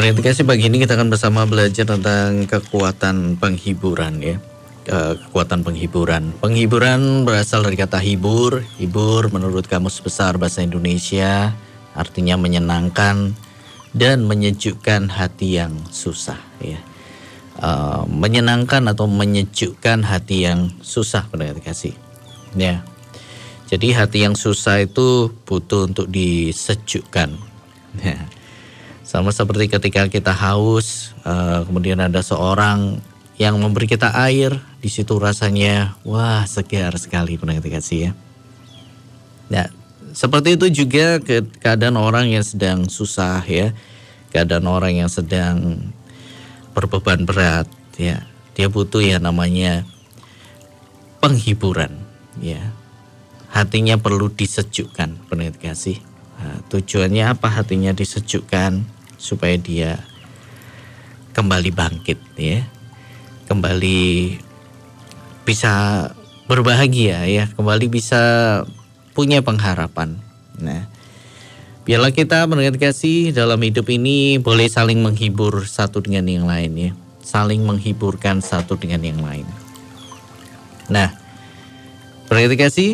Perhatikan pagi ini kita akan bersama belajar tentang kekuatan penghiburan ya. Kekuatan penghiburan. Penghiburan berasal dari kata hibur. Hibur menurut kamus besar bahasa Indonesia artinya menyenangkan dan menyejukkan hati yang susah ya. Uh, menyenangkan atau menyejukkan hati yang susah pendengar kasih. Ya. Jadi hati yang susah itu butuh untuk disejukkan. Ya sama seperti ketika kita haus, uh, kemudian ada seorang yang memberi kita air, di situ rasanya wah segar sekali pendengar kasih ya. Nah, seperti itu juga ke keadaan orang yang sedang susah ya, keadaan orang yang sedang berbeban berat ya. Dia butuh ya namanya penghiburan ya. Hatinya perlu disejukkan pendengar kasih. Nah, tujuannya apa hatinya disejukkan? Supaya dia kembali bangkit ya. Kembali bisa berbahagia ya. Kembali bisa punya pengharapan nah. Biarlah kita mendengar kasih dalam hidup ini boleh saling menghibur satu dengan yang lain ya. Saling menghiburkan satu dengan yang lain. Nah berarti kasih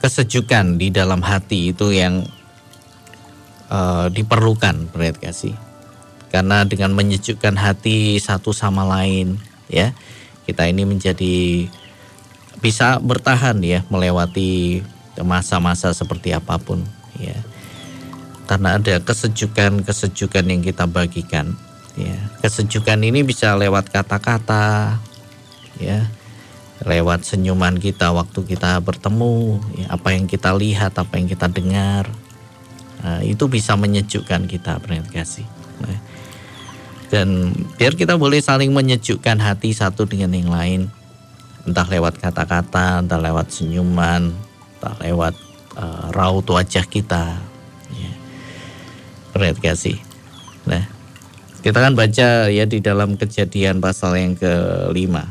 kesejukan di dalam hati itu yang uh, diperlukan berarti kasih karena dengan menyejukkan hati satu sama lain ya kita ini menjadi bisa bertahan ya melewati masa-masa seperti apa pun ya. Karena ada kesejukan-kesejukan yang kita bagikan ya. Kesejukan ini bisa lewat kata-kata ya. Lewat senyuman kita waktu kita bertemu ya, apa yang kita lihat apa yang kita dengar Nah, itu bisa menyejukkan kita berkat kasih. Nah, dan biar kita boleh saling menyejukkan hati satu dengan yang lain. Entah lewat kata-kata, entah lewat senyuman, entah lewat uh, raut wajah kita. Ya. Berkat kasih. Nah, kita kan baca ya di dalam kejadian pasal yang kelima.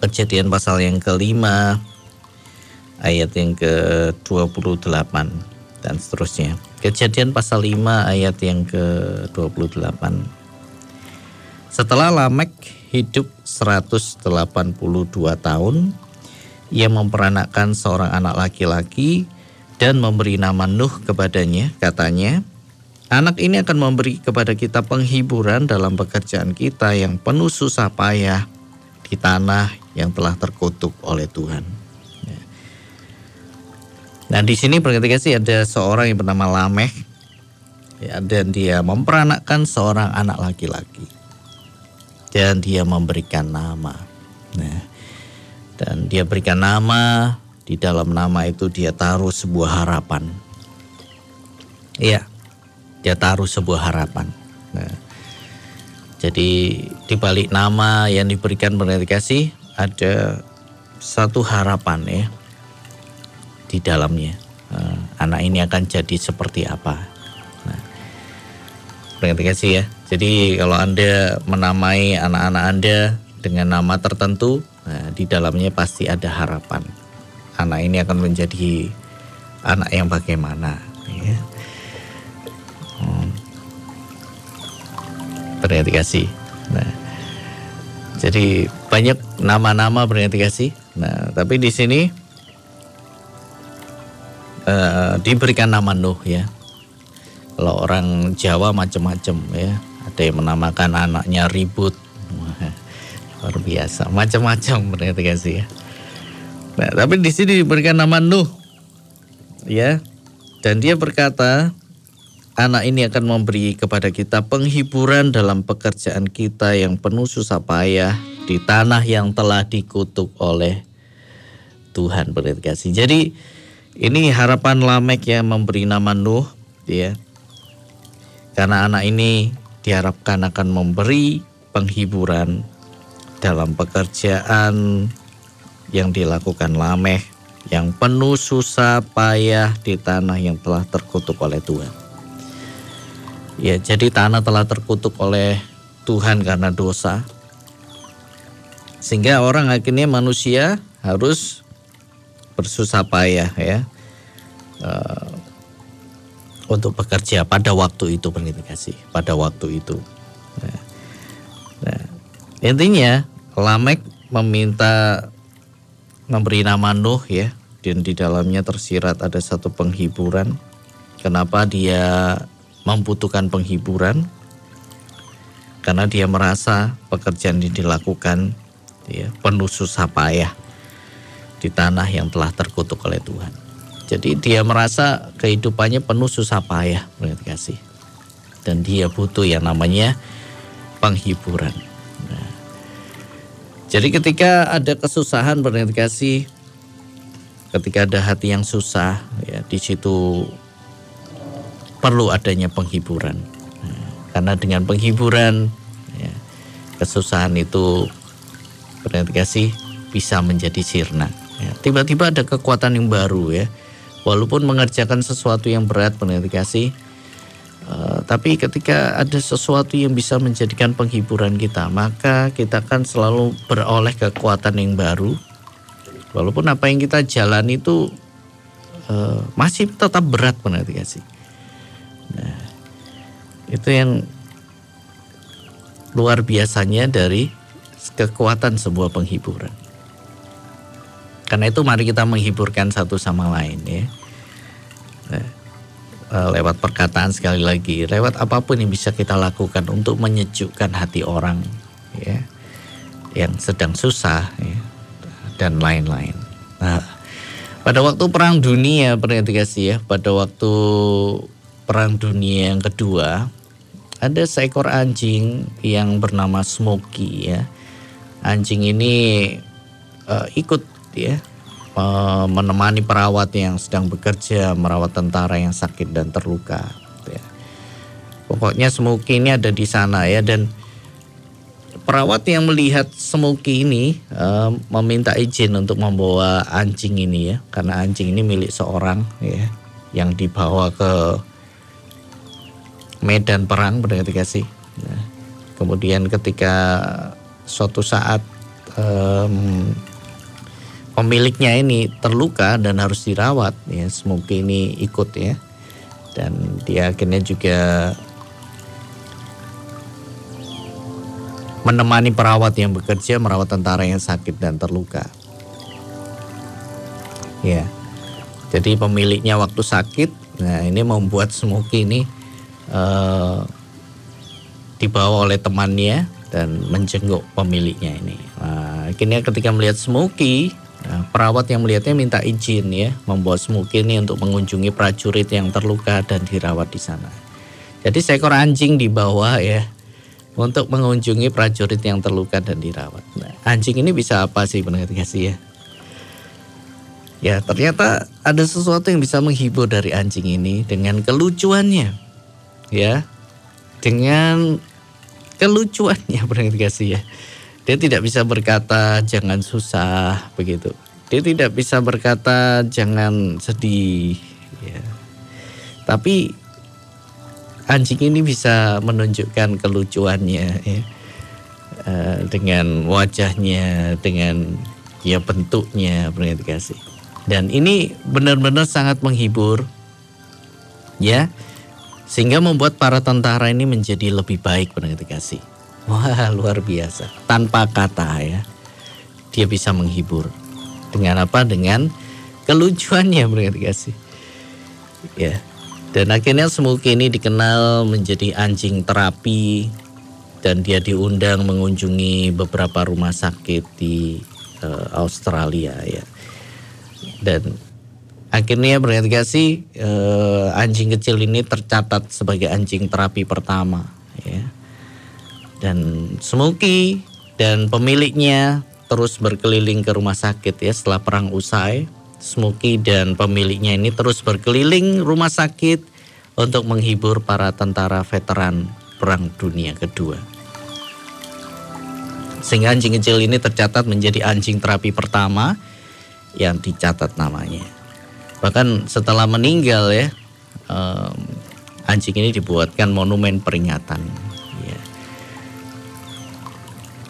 Kejadian pasal yang kelima ayat yang ke-28 dan seterusnya. Kejadian pasal 5 ayat yang ke-28. Setelah Lamek hidup 182 tahun, ia memperanakkan seorang anak laki-laki dan memberi nama Nuh kepadanya. Katanya, anak ini akan memberi kepada kita penghiburan dalam pekerjaan kita yang penuh susah payah di tanah yang telah terkutuk oleh Tuhan. Nah di sini perhatikan sih ada seorang yang bernama Lameh ya, dan dia memperanakkan seorang anak laki-laki dan dia memberikan nama. Nah, dan dia berikan nama di dalam nama itu dia taruh sebuah harapan. Iya, dia taruh sebuah harapan. Nah, jadi di balik nama yang diberikan kasih ada satu harapan ya di dalamnya. Uh, anak ini akan jadi seperti apa? Nah, kasih ya. Jadi kalau anda menamai anak-anak anda dengan nama tertentu, nah, di dalamnya pasti ada harapan. Anak ini akan menjadi anak yang bagaimana? Ya. Hmm. kasih. Nah, jadi banyak nama-nama kasih. Nah, tapi di sini uh, diberikan nama Nuh ya. Kalau orang Jawa macam-macam ya. Ada yang menamakan anaknya ribut. luar biasa, macam-macam berarti kasih ya. Nah, tapi di sini diberikan nama Nuh. Ya. Dan dia berkata, anak ini akan memberi kepada kita penghiburan dalam pekerjaan kita yang penuh susah payah di tanah yang telah dikutuk oleh Tuhan berarti kasih. Jadi ini harapan Lamek yang memberi nama Nuh, ya. Karena anak ini diharapkan akan memberi penghiburan dalam pekerjaan yang dilakukan Lameh yang penuh susah payah di tanah yang telah terkutuk oleh Tuhan. Ya, jadi tanah telah terkutuk oleh Tuhan karena dosa. Sehingga orang akhirnya manusia harus bersusah payah ya uh, untuk bekerja pada waktu itu kasih pada waktu itu. Nah, nah, intinya Lamek meminta memberi nama Nuh ya dan di dalamnya tersirat ada satu penghiburan. Kenapa dia membutuhkan penghiburan? Karena dia merasa pekerjaan ini dilakukan ya, penuh susah payah di tanah yang telah terkutuk oleh Tuhan. Jadi dia merasa kehidupannya penuh susah payah, kasih. Dan dia butuh yang namanya penghiburan. Nah, jadi ketika ada kesusahan kasih, ketika ada hati yang susah, ya di situ perlu adanya penghiburan. Nah, karena dengan penghiburan, ya, kesusahan itu kasih bisa menjadi sirna. Ya, tiba-tiba ada kekuatan yang baru ya. Walaupun mengerjakan sesuatu yang berat pendengar uh, tapi ketika ada sesuatu yang bisa menjadikan penghiburan kita maka kita akan selalu beroleh kekuatan yang baru. Walaupun apa yang kita jalan itu uh, masih tetap berat pendengar nah itu yang luar biasanya dari kekuatan sebuah penghiburan karena itu mari kita menghiburkan satu sama lain ya. Nah, eh, lewat perkataan sekali lagi, lewat apa pun yang bisa kita lakukan untuk menyejukkan hati orang ya yang sedang susah ya, dan lain-lain. Nah, pada waktu perang dunia kasih ya, pada waktu perang dunia yang kedua ada seekor anjing yang bernama Smokey ya. Anjing ini uh, ikut ya. Menemani perawat yang sedang bekerja merawat tentara yang sakit dan terluka ya. pokoknya Smoky ini ada di sana ya dan perawat yang melihat Smoky ini uh, meminta izin untuk membawa anjing ini ya. Karena anjing ini milik seorang ya yang dibawa ke medan perang berarti kasih nah, kemudian ketika suatu saat um, pemiliknya ini terluka dan harus dirawat ya. Semoga ini ikut ya. Dan dia akhirnya juga menemani perawat yang bekerja merawat tentara yang sakit dan terluka. Ya. Jadi pemiliknya waktu sakit nah ini membuat Smoky ini uh, dibawa oleh temannya dan menjenguk pemiliknya ini. Nah, akhirnya ketika melihat Smoky Nah, perawat yang melihatnya minta izin ya membawa Smoky ini untuk mengunjungi prajurit yang terluka dan dirawat di sana. Jadi seekor anjing dibawa ya untuk mengunjungi prajurit yang terluka dan dirawat. Nah, anjing ini bisa apa sih pendengar kasih ya? Ya ternyata ada sesuatu yang bisa menghibur dari anjing ini dengan kelucuannya, ya, dengan kelucuannya pendengar kasih ya. Dia tidak bisa berkata jangan susah begitu. Dia tidak bisa berkata jangan sedih. Ya. Tapi anjing ini bisa menunjukkan kelucuannya ya. Uh, dengan wajahnya, dengan ya bentuknya kasih. Dan ini benar-benar sangat menghibur ya sehingga membuat para tentara ini menjadi lebih baik kasih. Wah luar biasa. Tanpa kata ya. Dia bisa menghibur. Dengan apa? Dengan kelucuannya mereka kasih. Ya. Dan akhirnya Smoky ini dikenal menjadi anjing terapi dan dia diundang mengunjungi beberapa rumah sakit di uh, Australia ya. Dan akhirnya kasih uh, anjing kecil ini tercatat sebagai anjing terapi pertama ya dan Smoky dan pemiliknya terus berkeliling ke rumah sakit ya setelah perang usai. Smoky dan pemiliknya ini terus berkeliling rumah sakit untuk menghibur para tentara veteran Perang Dunia Kedua. Sehingga anjing kecil ini tercatat menjadi anjing terapi pertama yang dicatat namanya. Bahkan setelah meninggal ya, um, anjing ini dibuatkan monumen peringatan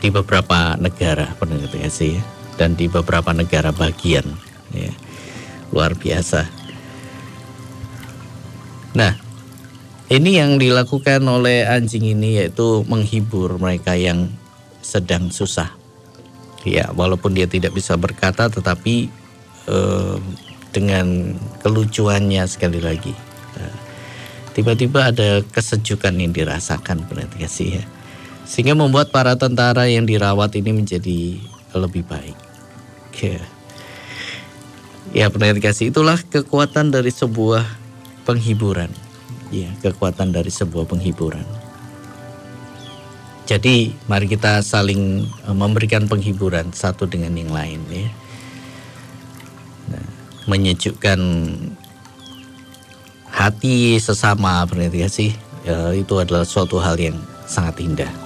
di beberapa negara pendengar sih dan di beberapa negara bagian ya luar biasa. Nah ini yang dilakukan oleh anjing ini yaitu menghibur mereka yang sedang susah. Ya, walaupun dia tidak bisa berkata, tetapi eh, dengan kelucuannya sekali lagi, eh, tiba-tiba ada kesejukan yang dirasakan kasih ya, sehingga membuat para tentara yang dirawat ini menjadi lebih baik. Ya, ya pendengar kasih itulah kekuatan dari sebuah penghiburan ya kekuatan dari sebuah penghiburan. Jadi mari kita saling e, memberikan penghiburan satu dengan yang lain ya. Nah, menyejukkan hati sesama berarti ya sih ya, itu adalah suatu hal yang sangat indah.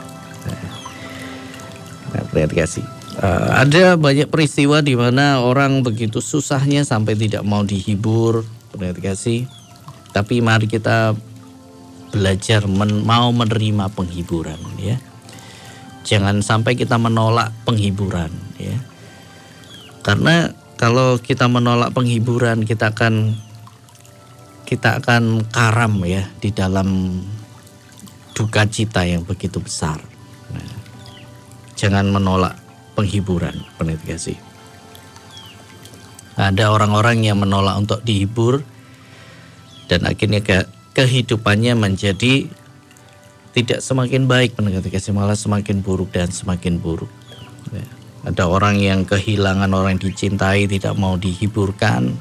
Kasih. Uh, ada banyak peristiwa di mana orang begitu susahnya sampai tidak mau dihibur, kasih tapi mari kita belajar men, mau menerima penghiburan ya. Jangan sampai kita menolak penghiburan ya. Karena kalau kita menolak penghiburan kita akan kita akan karam ya di dalam duka cita yang begitu besar. Jangan menolak penghiburan, peneliti Ada orang-orang yang menolak untuk dihibur, dan akhirnya ke kehidupannya menjadi tidak semakin baik pendengar kasih malah semakin buruk dan semakin buruk. Ya. Ada orang yang kehilangan orang yang dicintai tidak mau dihiburkan,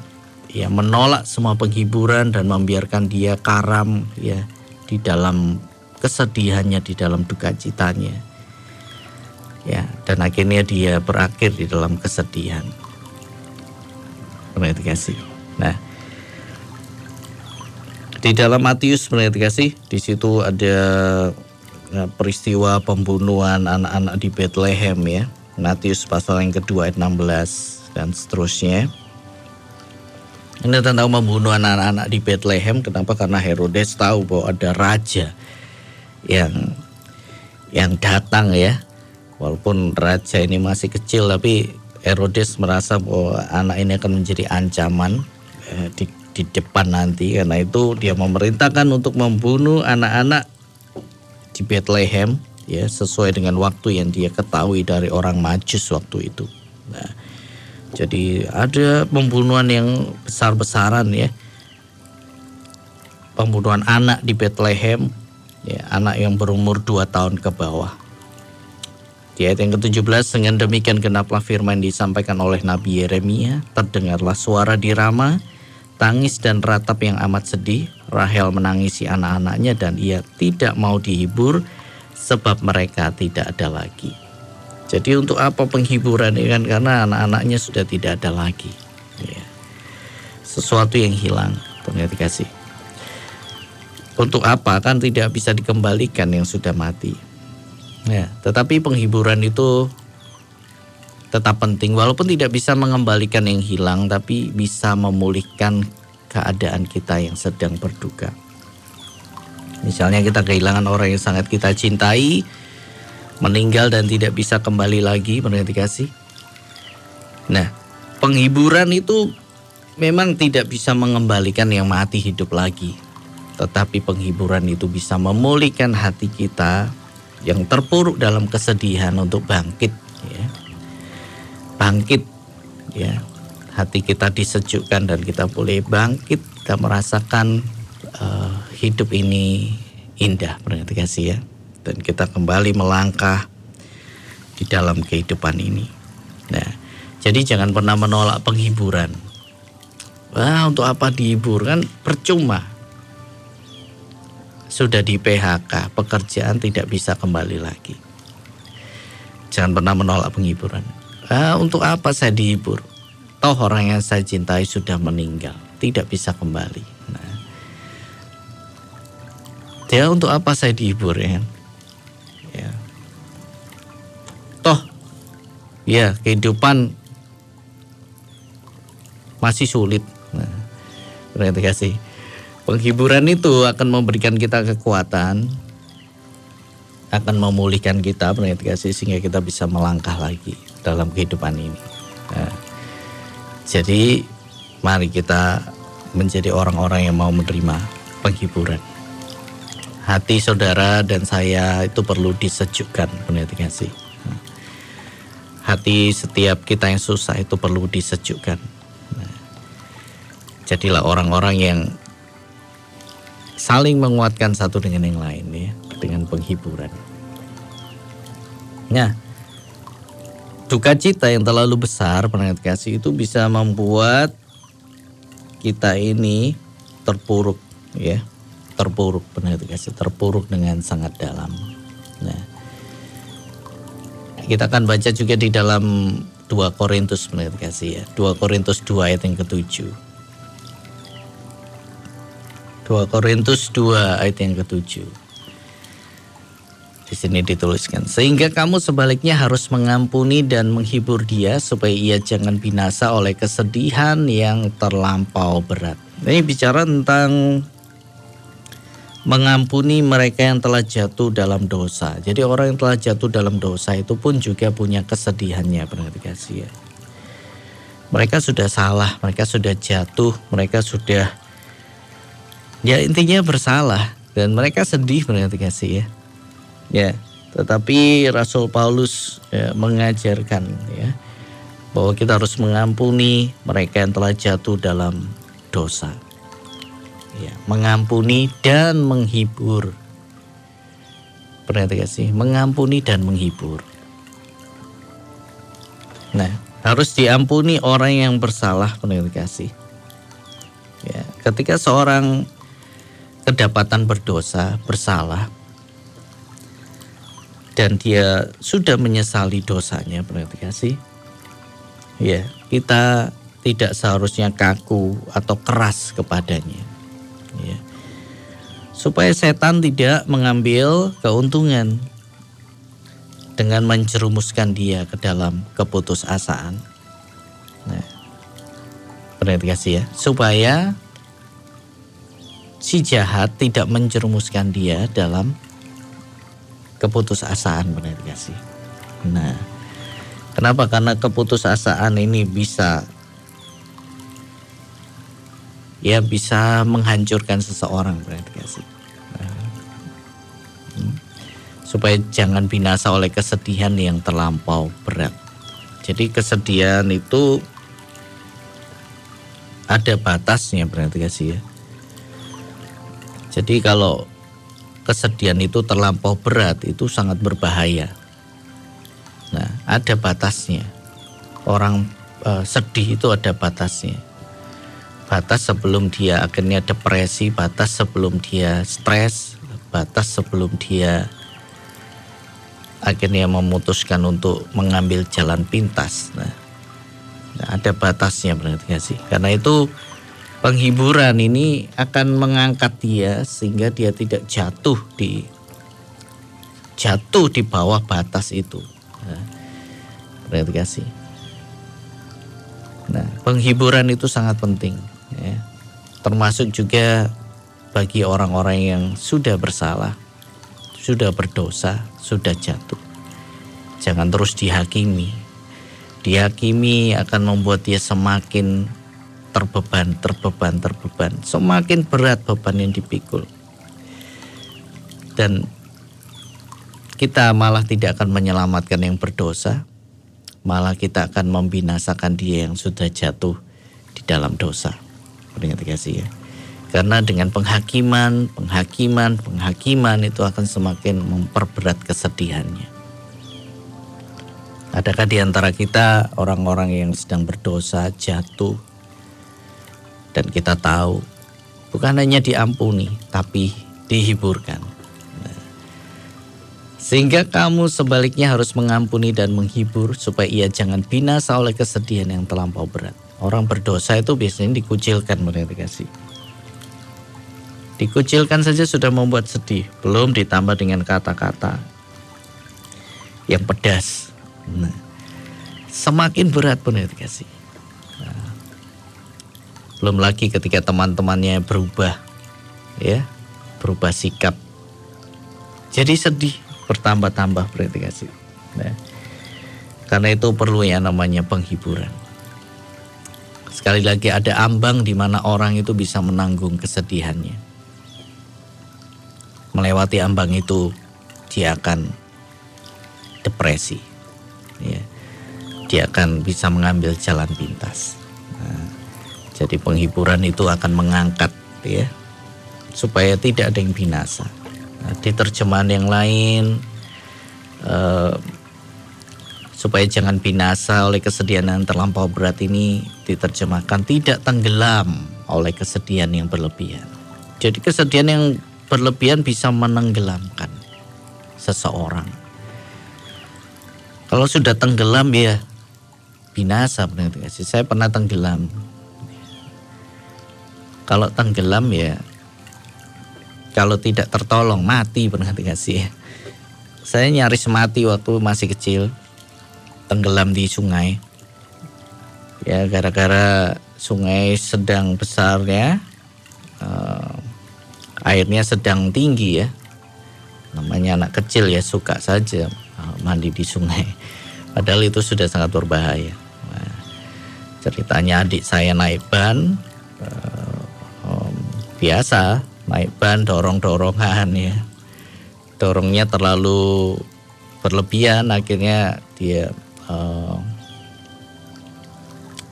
ya menolak semua penghiburan dan membiarkan dia karam ya di dalam kesedihannya di dalam duka citanya. Ya, dan akhirnya dia berakhir di dalam kesedihan. Kasih. Nah, di dalam Matius kasih di situ ada ya, peristiwa pembunuhan anak-anak di Bethlehem ya. Matius pasal yang kedua ayat 16 dan seterusnya. Ini tentang pembunuhan anak-anak di Bethlehem. Kenapa? Karena Herodes tahu bahwa ada raja yang yang datang ya. Walaupun raja ini masih kecil tapi Herodes merasa bahwa anak ini akan menjadi ancaman eh, di di depan nanti karena itu dia memerintahkan untuk membunuh anak-anak di Bethlehem ya sesuai dengan waktu yang dia ketahui dari orang Majus waktu itu. Nah, jadi ada pembunuhan yang besar-besaran ya. Pembunuhan anak di Bethlehem ya, anak yang berumur 2 tahun ke bawah. Di ayat yang ke-17 dengan demikian genaplah firman disampaikan oleh Nabi Yeremia, terdengarlah suara di Rama, Tangis dan ratap yang amat sedih, Rahel menangisi anak-anaknya dan ia tidak mau dihibur sebab mereka tidak ada lagi. Jadi untuk apa penghiburan ini kan karena anak-anaknya sudah tidak ada lagi. Ya. Sesuatu yang hilang, ternyata kasih. Untuk apa kan tidak bisa dikembalikan yang sudah mati. Ya, tetapi penghiburan itu tetap penting walaupun tidak bisa mengembalikan yang hilang tapi bisa memulihkan keadaan kita yang sedang berduka. Misalnya kita kehilangan orang yang sangat kita cintai, meninggal dan tidak bisa kembali lagi, berarti kasih. Nah, penghiburan itu memang tidak bisa mengembalikan yang mati hidup lagi. Tetapi penghiburan itu bisa memulihkan hati kita yang terpuruk dalam kesedihan untuk bangkit ya. Bangkit ya. Hati kita disejukkan dan kita boleh bangkit kita merasakan uh, hidup ini indah berarti kasih ya. Dan kita kembali melangkah di dalam kehidupan ini. Nah jadi jangan pernah menolak penghiburan. Wah untuk apa dihibur kan percuma sudah di PHK pekerjaan tidak bisa kembali lagi jangan pernah menolak penghiburan Ah, untuk apa saya dihibur? Toh orang yang saya cintai sudah meninggal, tidak bisa kembali. Nah, dia untuk apa saya dihibur ya? ya. Toh, ya kehidupan masih sulit. Nah, terima kasih. Penghiburan itu akan memberikan kita kekuatan, akan memulihkan kita, terima kasih sehingga kita bisa melangkah lagi dalam kehidupan ini. Nah, jadi mari kita menjadi orang-orang yang mau menerima penghiburan. hati saudara dan saya itu perlu disejukkan benar kasih hati setiap kita yang susah itu perlu disejukkan nah, jadilah orang-orang yang saling menguatkan satu dengan yang lain ya dengan penghiburan. Nah duka cita yang terlalu besar pendengar kasih itu bisa membuat kita ini terpuruk ya. Terpuruk pendengar kasih terpuruk dengan sangat dalam. Nah kita akan baca juga di dalam 2 Korintus pendengar kasih ya. 2 Korintus 2 ayat yang ketujuh 2 Korintus 2 ayat yang ketujuh di sini dituliskan, sehingga kamu sebaliknya harus mengampuni dan menghibur dia supaya ia jangan binasa oleh kesedihan yang terlampau berat. Ini bicara tentang mengampuni mereka yang telah jatuh dalam dosa. Jadi orang yang telah jatuh dalam dosa itu pun juga punya kesedihannya, berarti kasih ya. Mereka sudah salah, mereka sudah jatuh, mereka sudah ya intinya bersalah. Dan mereka sedih berarti kasih ya. Ya tetapi Rasul Paulus ya, mengajarkan ya bahwa kita harus mengampuni mereka yang telah jatuh dalam dosa. Ya mengampuni dan menghibur. Perhatikan sih? Mengampuni dan menghibur. Nah harus diampuni orang yang bersalah perhatikan kasih ya ketika seorang kedapatan berdosa bersalah. Dan dia sudah menyesali dosanya berarti kasih ya kita tidak seharusnya kaku atau keras kepadanya. Ya. Supaya setan tidak mengambil keuntungan dengan menjerumuskan dia ke dalam keputusasaan. Nah berarti ya. Supaya si jahat tidak menjerumuskan dia dalam keputusasaan benar gak sih? Nah, kenapa? Karena keputusasaan ini bisa ya bisa menghancurkan seseorang benar gak sih? Nah, hmm. supaya jangan binasa oleh kesedihan yang terlampau berat. Jadi kesedihan itu ada batasnya berarti gak sih ya. Jadi kalau kesedihan itu terlampau berat itu sangat berbahaya. Nah, ada batasnya. Orang uh, sedih itu ada batasnya. Batas sebelum dia akhirnya depresi, batas sebelum dia stres, batas sebelum dia akhirnya memutuskan untuk mengambil jalan pintas. Nah, ada batasnya berarti sih. Karena itu penghiburan ini akan mengangkat dia sehingga dia tidak jatuh di jatuh di bawah batas itu. Nah, kasih. Nah, penghiburan itu sangat penting, ya. termasuk juga bagi orang-orang yang sudah bersalah, sudah berdosa, sudah jatuh. Jangan terus dihakimi. Dihakimi akan membuat dia semakin terbeban, terbeban, terbeban. Semakin berat beban yang dipikul. Dan kita malah tidak akan menyelamatkan yang berdosa, malah kita akan membinasakan dia yang sudah jatuh di dalam dosa. Ingat kasih ya. Karena dengan penghakiman, penghakiman, penghakiman itu akan semakin memperberat kesedihannya. Adakah di antara kita orang-orang yang sedang berdosa, jatuh, dan kita tahu bukan hanya diampuni tapi dihiburkan. Sehingga kamu sebaliknya harus mengampuni dan menghibur supaya ia jangan binasa oleh kesedihan yang terlampau berat. Orang berdosa itu biasanya dikucilkan mereka kasih. Dikucilkan saja sudah membuat sedih, belum ditambah dengan kata-kata yang pedas. Nah, semakin berat pun kasih. Belum lagi ketika teman-temannya berubah, ya, berubah sikap. Jadi sedih bertambah-tambah berarti kasih. Nah, karena itu perlu yang namanya penghiburan. Sekali lagi ada ambang di mana orang itu bisa menanggung kesedihannya. melewati ambang itu dia akan depresi. Ya. Dia akan bisa mengambil jalan pintas. Nah, jadi penghiburan itu akan mengangkat ya supaya tidak ada yang binasa. Nah, di terjemahan yang lain uh, supaya jangan binasa oleh kesedihan yang terlampau berat ini diterjemahkan tidak tenggelam oleh kesedihan yang berlebihan. Jadi kesedihan yang berlebihan bisa menenggelamkan seseorang. Kalau sudah tenggelam ya binasa. Saya pernah tenggelam. Kalau tenggelam ya kalau tidak tertolong mati pernah kasih. Saya nyaris mati waktu masih kecil tenggelam di sungai. Ya gara-gara sungai sedang besarnya, uh, airnya sedang tinggi ya. Namanya anak kecil ya suka saja uh, mandi di sungai. Padahal itu sudah sangat berbahaya. Ceritanya adik saya naik ban, um, biasa naik ban dorong-dorongan ya. Dorongnya terlalu berlebihan akhirnya dia uh,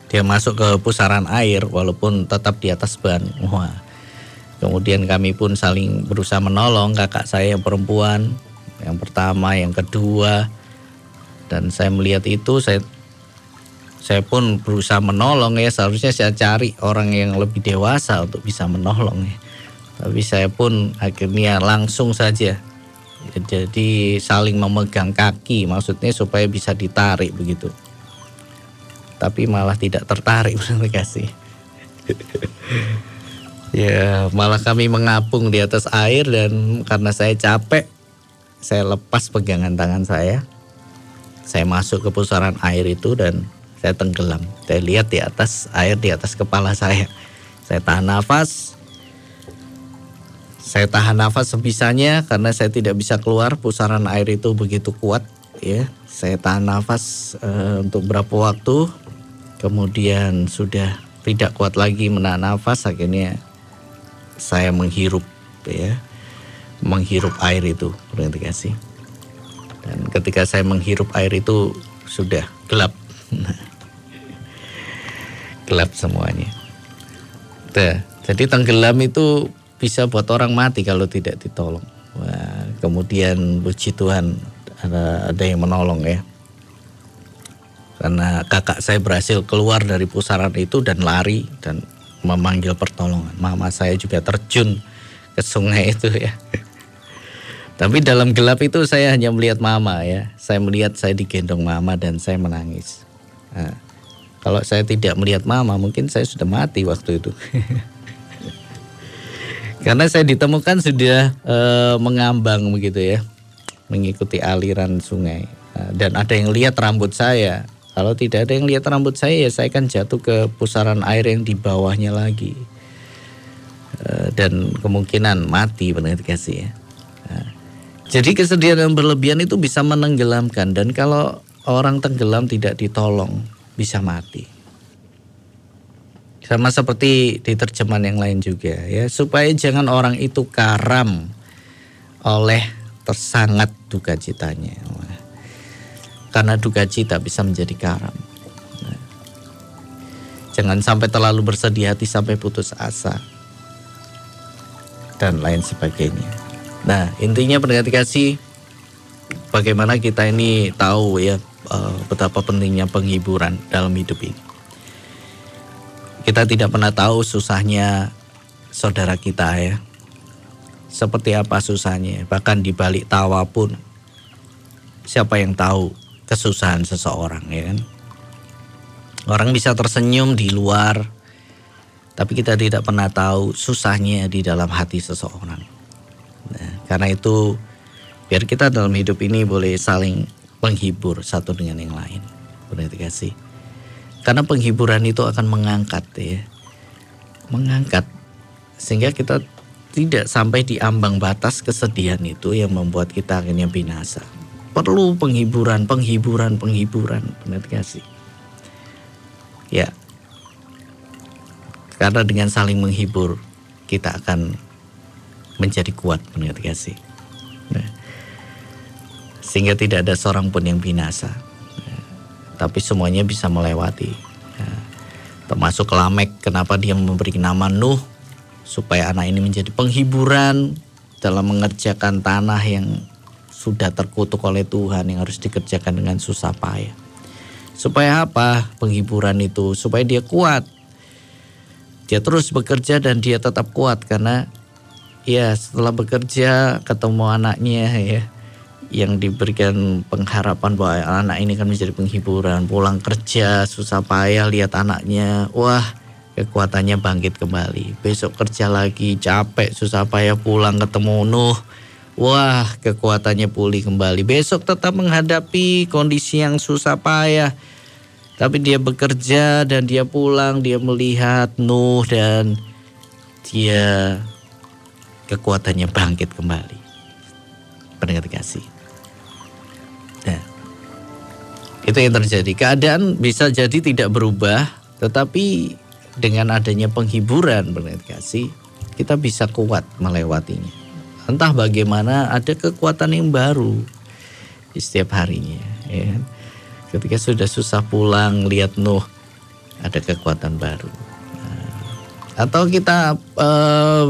dia masuk ke pusaran air walaupun tetap di atas ban. Wah. Kemudian kami pun saling berusaha menolong kakak saya yang perempuan yang pertama, yang kedua dan saya melihat itu saya saya pun berusaha menolong ya. Seharusnya saya cari orang yang lebih dewasa untuk bisa menolong ya. Tapi saya pun akhirnya langsung saja. Jadi saling memegang kaki maksudnya supaya bisa ditarik begitu. Tapi malah tidak tertarik terima kasih. Ya malah kami mengapung di atas air dan karena saya capek saya lepas pegangan tangan saya. Saya masuk ke pusaran air itu dan saya tenggelam saya lihat di atas air di atas kepala saya saya tahan nafas saya tahan nafas sebisanya karena saya tidak bisa keluar pusaran air itu begitu kuat ya. Saya tahan nafas uh, untuk berapa waktu kemudian sudah tidak kuat lagi menahan nafas akhirnya saya menghirup ya. Menghirup air itu berarti kasih. Dan ketika saya menghirup air itu sudah gelap. gelap semuanya. Tuh, jadi tenggelam itu bisa buat orang mati kalau tidak ditolong. Wah, kemudian puji Tuhan ada ada yang menolong ya. Karena kakak saya berhasil keluar dari pusaran itu dan lari dan memanggil pertolongan. Mama saya juga terjun ke sungai itu ya. Tapi dalam gelap itu saya hanya melihat mama ya. Saya melihat saya digendong mama dan saya menangis. Nah, kalau saya tidak melihat mama mungkin saya sudah mati waktu itu. Karena saya ditemukan sudah e, mengambang begitu ya, mengikuti aliran sungai. Nah, dan ada yang lihat rambut saya. Kalau tidak ada yang lihat rambut saya, ya saya akan jatuh ke pusaran air yang di bawahnya lagi. E, dan kemungkinan mati benar kasih ya. Nah, jadi kesedihan yang berlebihan itu bisa menenggelamkan dan kalau orang tenggelam tidak ditolong bisa mati. Sama seperti di terjemahan yang lain juga ya, supaya jangan orang itu karam oleh tersangat duka citanya. Karena duka cita bisa menjadi karam. Jangan sampai terlalu bersedih hati sampai putus asa. Dan lain sebagainya. Nah intinya pendengar kasih bagaimana kita ini tahu ya eh, betapa pentingnya penghiburan dalam hidup ini. Kita tidak pernah tahu susahnya saudara kita ya. Seperti apa susahnya, bahkan di balik tawa pun siapa yang tahu kesusahan seseorang ya kan. Orang bisa tersenyum di luar, tapi kita tidak pernah tahu susahnya di dalam hati seseorang. Nah, karena itu biar kita dalam hidup ini boleh saling menghibur satu dengan yang lain. Benar kasih. Karena penghiburan itu akan mengangkat ya. Mengangkat sehingga kita tidak sampai di ambang batas kesedihan itu yang membuat kita akhirnya binasa. Perlu penghiburan, penghiburan, penghiburan, benar gak sih? Ya. Karena dengan saling menghibur kita akan menjadi kuat menurut kasih. Nah, sehingga tidak ada seorang pun yang binasa. Tapi semuanya bisa melewati. Termasuk Lamek, kenapa dia memberi nama Nuh supaya anak ini menjadi penghiburan dalam mengerjakan tanah yang sudah terkutuk oleh Tuhan yang harus dikerjakan dengan susah payah. Supaya apa? Penghiburan itu supaya dia kuat. Dia terus bekerja dan dia tetap kuat karena ya setelah bekerja ketemu anaknya ya yang diberikan pengharapan bahwa anak ini kan menjadi penghiburan pulang kerja susah payah lihat anaknya wah kekuatannya bangkit kembali. Besok kerja lagi, capek, susah payah pulang ketemu Nuh. Wah, kekuatannya pulih kembali. Besok tetap menghadapi kondisi yang susah payah. Tapi dia bekerja dan dia pulang, dia melihat Nuh dan dia kekuatannya bangkit kembali. Pendengar kasih. Itu yang terjadi. Keadaan bisa jadi tidak berubah, tetapi dengan adanya penghiburan kasih kita bisa kuat melewatinya. Entah bagaimana ada kekuatan yang baru di setiap harinya. Ya. Ketika sudah susah pulang lihat Nuh ada kekuatan baru. Nah, atau kita e,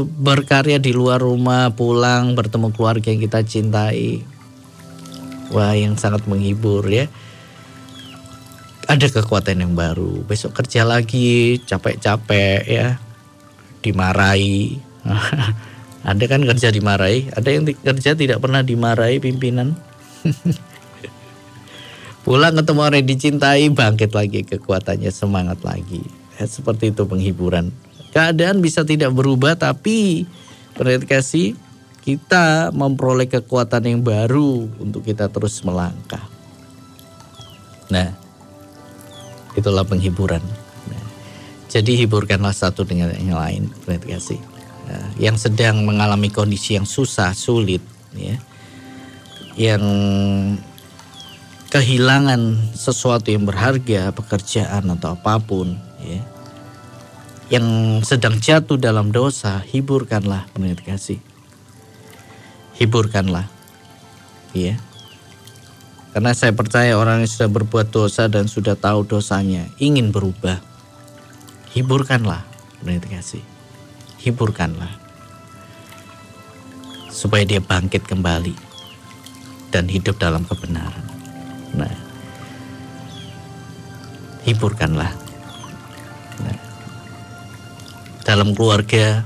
berkarya di luar rumah pulang bertemu keluarga yang kita cintai. Wah yang sangat menghibur ya ada kekuatan yang baru. Besok kerja lagi, capek-capek ya, dimarahi. ada kan kerja dimarahi, ada yang kerja tidak pernah dimarahi pimpinan. Pulang ketemu orang yang dicintai, bangkit lagi kekuatannya, semangat lagi. Ya, seperti itu penghiburan. Keadaan bisa tidak berubah, tapi kasih kita memperoleh kekuatan yang baru untuk kita terus melangkah. Nah, itulah penghiburan. Jadi hiburkanlah satu dengan yang lain, kasih. Nah, yang sedang mengalami kondisi yang susah, sulit, ya, yang kehilangan sesuatu yang berharga, pekerjaan atau apa pun, ya, yang sedang jatuh dalam dosa, hiburkanlah, kasih. Hiburkanlah, ya karena saya percaya orang yang sudah berbuat dosa dan sudah tahu dosanya ingin berubah. Hiburkanlah, benar kasih. Hiburkanlah. Supaya dia bangkit kembali dan hidup dalam kebenaran. Nah, hiburkanlah. Nah, dalam keluarga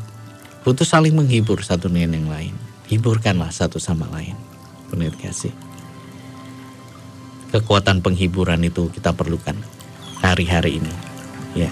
butuh saling menghibur satu dengan yang lain. Hiburkanlah satu sama lain. Benar kasih kekuatan penghiburan itu kita perlukan hari-hari ini. Ya.